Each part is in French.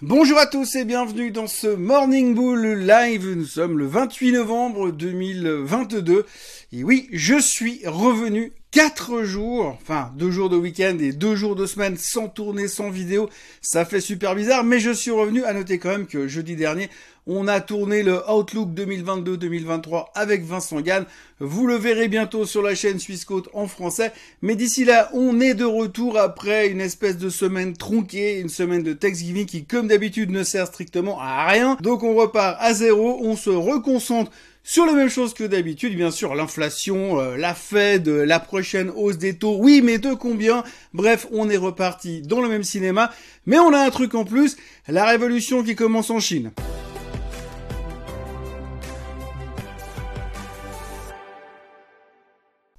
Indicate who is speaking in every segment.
Speaker 1: Bonjour à tous et bienvenue dans ce Morning Bull Live. Nous sommes le 28 novembre 2022. Et oui, je suis revenu quatre jours, enfin deux jours de week-end et deux jours de semaine sans tourner, sans vidéo. Ça fait super bizarre, mais je suis revenu. À noter quand même que jeudi dernier, on a tourné le Outlook 2022-2023 avec Vincent Gann. Vous le verrez bientôt sur la chaîne Suisse Côte en français. Mais d'ici là, on est de retour après une espèce de semaine tronquée, une semaine de Thanksgiving qui, comme d'habitude, ne sert strictement à rien. Donc on repart à zéro, on se reconcentre sur les mêmes choses que d'habitude, bien sûr, l'inflation, euh, la Fed, la prochaine hausse des taux, oui, mais de combien? Bref, on est reparti dans le même cinéma, mais on a un truc en plus, la révolution qui commence en Chine.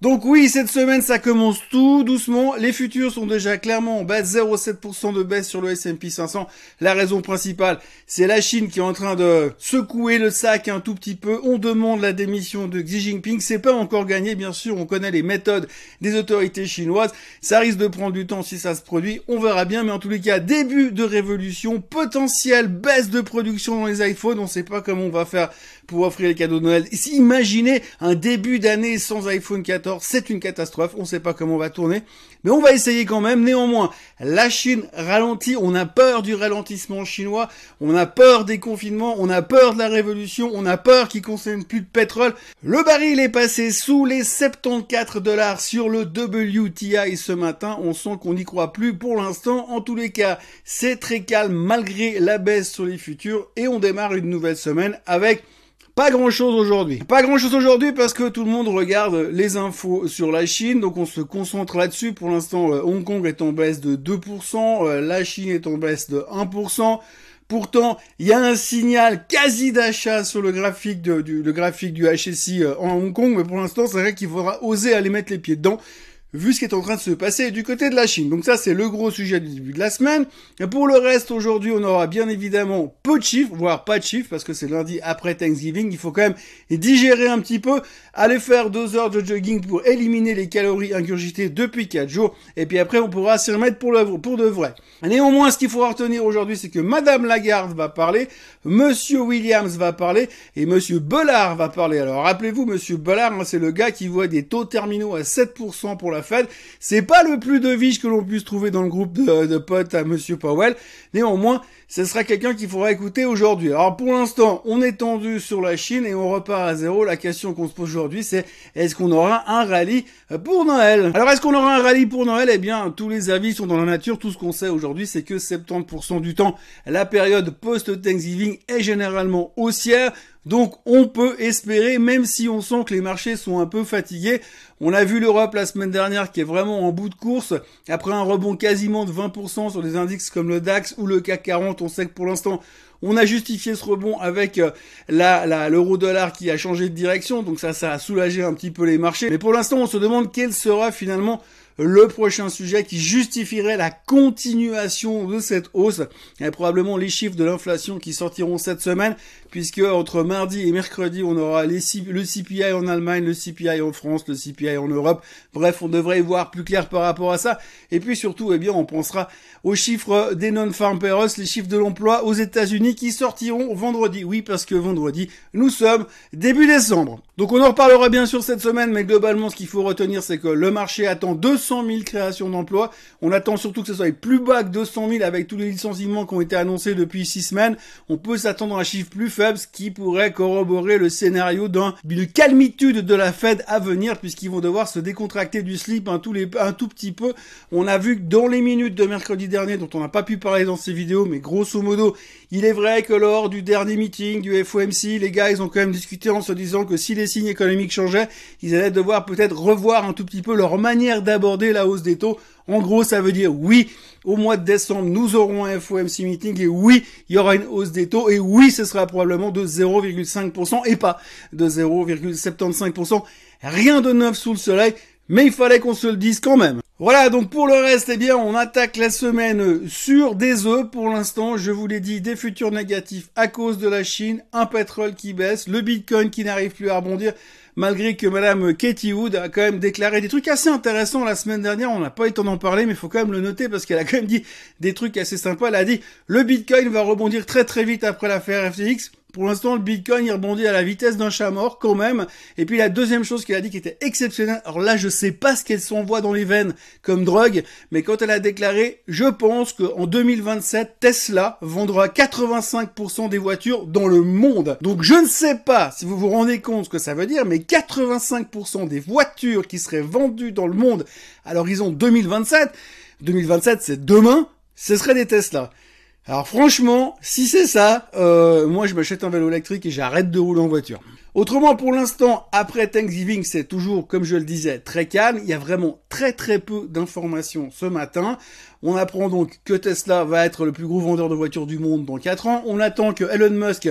Speaker 1: Donc oui, cette semaine, ça commence tout doucement. Les futurs sont déjà clairement en baisse, 0,7% de baisse sur le S&P 500. La raison principale, c'est la Chine qui est en train de secouer le sac un tout petit peu. On demande la démission de Xi Jinping. C'est pas encore gagné, bien sûr. On connaît les méthodes des autorités chinoises. Ça risque de prendre du temps si ça se produit. On verra bien, mais en tous les cas, début de révolution, potentielle baisse de production dans les iPhones. On sait pas comment on va faire pour offrir les cadeaux de Noël. Imaginez un début d'année sans iPhone 14, c'est une catastrophe, on ne sait pas comment on va tourner, mais on va essayer quand même. Néanmoins, la Chine ralentit, on a peur du ralentissement chinois, on a peur des confinements, on a peur de la révolution, on a peur qu'ils consomment plus de pétrole. Le baril est passé sous les 74 dollars sur le WTI ce matin, on sent qu'on n'y croit plus pour l'instant. En tous les cas, c'est très calme malgré la baisse sur les futurs et on démarre une nouvelle semaine avec pas grand chose aujourd'hui. Pas grand chose aujourd'hui parce que tout le monde regarde les infos sur la Chine, donc on se concentre là-dessus. Pour l'instant, euh, Hong Kong est en baisse de 2%, euh, la Chine est en baisse de 1%. Pourtant, il y a un signal quasi d'achat sur le graphique, du, le graphique du HSI euh, en Hong Kong, mais pour l'instant, c'est vrai qu'il faudra oser aller mettre les pieds dedans vu ce qui est en train de se passer du côté de la Chine. Donc ça, c'est le gros sujet du début de la semaine. Et pour le reste, aujourd'hui, on aura bien évidemment peu de chiffres, voire pas de chiffres, parce que c'est lundi après Thanksgiving. Il faut quand même digérer un petit peu, aller faire deux heures de jogging pour éliminer les calories ingurgitées depuis quatre jours. Et puis après, on pourra s'y remettre pour, le, pour de vrai. Néanmoins, ce qu'il faut retenir aujourd'hui, c'est que Madame Lagarde va parler, Monsieur Williams va parler, et Monsieur Bellard va parler. Alors, rappelez-vous, Monsieur Bellard, hein, c'est le gars qui voit des taux terminaux à 7% pour la Fed. C'est pas le plus de viche que l'on puisse trouver dans le groupe de, de potes à Monsieur Powell. Néanmoins, ce sera quelqu'un qu'il faudra écouter aujourd'hui. Alors pour l'instant, on est tendu sur la Chine et on repart à zéro. La question qu'on se pose aujourd'hui, c'est est-ce qu'on aura un rallye pour Noël? Alors est-ce qu'on aura un rallye pour Noël? Eh bien, tous les avis sont dans la nature. Tout ce qu'on sait aujourd'hui, c'est que 70% du temps, la période post-Thanksgiving est généralement haussière. Donc on peut espérer, même si on sent que les marchés sont un peu fatigués. On a vu l'Europe la semaine dernière qui est vraiment en bout de course. Après un rebond quasiment de 20% sur des indices comme le DAX ou le CAC 40, on sait que pour l'instant on a justifié ce rebond avec euh, l'euro dollar qui a changé de direction, donc ça, ça a soulagé un petit peu les marchés. Mais pour l'instant, on se demande quel sera finalement le prochain sujet qui justifierait la continuation de cette hausse. Et probablement les chiffres de l'inflation qui sortiront cette semaine, puisque entre mardi et mercredi, on aura le CPI en Allemagne, le CPI en France, le CPI en Europe. Bref, on devrait y voir plus clair par rapport à ça. Et puis surtout, eh bien, on pensera aux chiffres des non-farm payrolls, les chiffres de l'emploi aux États-Unis qui sortiront vendredi. Oui, parce que vendredi, nous sommes début décembre. Donc on en reparlera bien sûr cette semaine, mais globalement, ce qu'il faut retenir, c'est que le marché attend 200 000 créations d'emplois. On attend surtout que ce soit plus bas que 200 000 avec tous les licenciements qui ont été annoncés depuis six semaines. On peut s'attendre à un chiffre plus qui pourrait corroborer le scénario d'une calmitude de la Fed à venir, puisqu'ils vont devoir se décontracter du slip un tout, les, un tout petit peu. On a vu que dans les minutes de mercredi dernier, dont on n'a pas pu parler dans ces vidéos, mais grosso modo, il est vrai que lors du dernier meeting du FOMC, les gars, ils ont quand même discuté en se disant que si les signes économiques changeaient, ils allaient devoir peut-être revoir un tout petit peu leur manière d'aborder la hausse des taux. En gros, ça veut dire oui, au mois de décembre, nous aurons un FOMC meeting et oui, il y aura une hausse des taux et oui, ce sera probablement de 0,5% et pas de 0,75%. Rien de neuf sous le soleil. mais il fallait qu'on se le dise quand même. Voilà, donc pour le reste, eh bien, on attaque la semaine sur des œufs. Pour l'instant, je vous l'ai dit, des futurs négatifs à cause de la Chine, un pétrole qui baisse, le Bitcoin qui n'arrive plus à rebondir, malgré que Madame Katie Wood a quand même déclaré des trucs assez intéressants la semaine dernière. On n'a pas eu le temps d'en parler, mais il faut quand même le noter parce qu'elle a quand même dit des trucs assez sympas. Elle a dit, le Bitcoin va rebondir très très vite après l'affaire FTX. Pour l'instant, le Bitcoin, il rebondit à la vitesse d'un chat mort, quand même. Et puis, la deuxième chose qu'elle a dit qui était exceptionnelle, alors là, je sais pas ce qu'elle s'envoie dans les veines comme drogue, mais quand elle a déclaré, je pense qu'en 2027, Tesla vendra 85% des voitures dans le monde. Donc, je ne sais pas si vous vous rendez compte ce que ça veut dire, mais 85% des voitures qui seraient vendues dans le monde à l'horizon 2027, 2027, c'est demain, ce serait des Tesla. Alors franchement, si c'est ça, euh, moi je m'achète un vélo électrique et j'arrête de rouler en voiture. Autrement, pour l'instant, après Thanksgiving, c'est toujours, comme je le disais, très calme. Il y a vraiment très très peu d'informations ce matin. On apprend donc que Tesla va être le plus gros vendeur de voitures du monde dans 4 ans. On attend que Elon Musk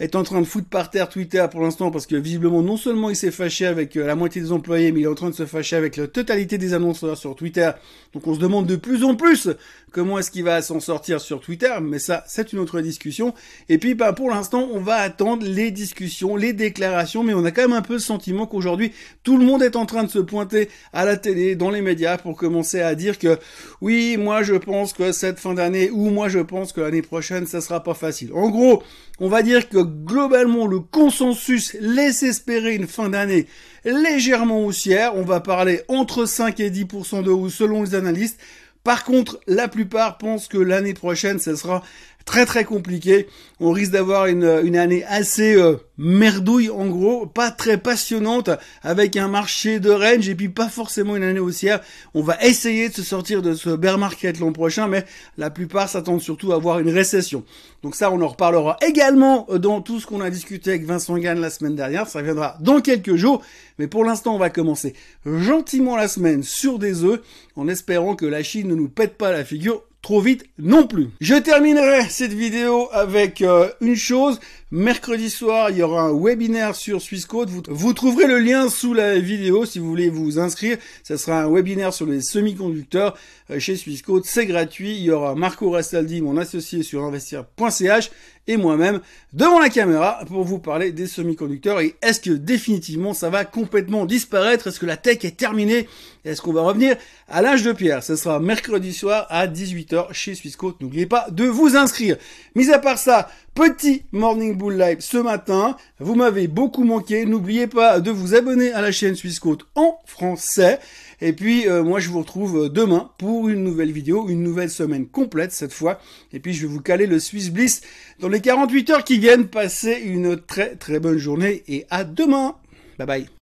Speaker 1: est en train de foutre par terre Twitter pour l'instant parce que visiblement non seulement il s'est fâché avec euh, la moitié des employés, mais il est en train de se fâcher avec la totalité des annonceurs sur Twitter. Donc on se demande de plus en plus comment est-ce qu'il va s'en sortir sur Twitter, mais ça c'est une autre discussion. Et puis bah, pour l'instant on va attendre les discussions, les déclarations, mais on a quand même un peu le sentiment qu'aujourd'hui tout le monde est en train de se pointer à la télé, dans les médias pour commencer à dire que oui moi je pense que cette fin d'année ou moi je pense que l'année prochaine ça sera pas facile. En gros on va dire que globalement, le consensus laisse espérer une fin d'année légèrement haussière. On va parler entre 5 et 10% de hausse selon les analystes. Par contre, la plupart pensent que l'année prochaine, ce sera très très compliqué. On risque d'avoir une, une, année assez euh, merdouille en gros, pas très passionnante, avec un marché de range et puis pas forcément une année haussière. On va essayer de se sortir de ce bear market l'an prochain, mais la plupart s'attendent surtout à avoir une récession. Donc ça, on en reparlera également dans tout ce qu'on a discuté avec Vincent Gann la semaine dernière. Ça viendra dans quelques jours, mais pour l'instant, on va commencer gentiment la semaine sur des œufs, en espérant que la Chine ne nous pète pas la figure trop vite non plus. Je terminerai cette vidéo avec euh, une chose. Mercredi soir, il y aura un webinaire sur Swissquote. Vous, vous trouverez le lien sous la vidéo si vous voulez vous inscrire. Ce sera un webinaire sur les semi-conducteurs euh, chez Swissquote. C'est gratuit. Il y aura Marco Rastaldi, mon associé sur investir.ch et moi-même devant la caméra pour vous parler des semi-conducteurs et est-ce que définitivement ça va complètement disparaître? Est-ce que la tech est terminée? Est-ce qu'on va revenir à l'âge de pierre? Ce sera mercredi soir à 18h chez Swissquote. N'oubliez pas de vous inscrire. Mis à part ça, petit Morning Bull Live ce matin. Vous m'avez beaucoup manqué. N'oubliez pas de vous abonner à la chaîne Swissquote en français. Et puis euh, moi je vous retrouve euh, demain pour une nouvelle vidéo, une nouvelle semaine complète cette fois. Et puis je vais vous caler le Swiss Bliss dans les 48 heures qui viennent. Passer une très très bonne journée et à demain. Bye bye.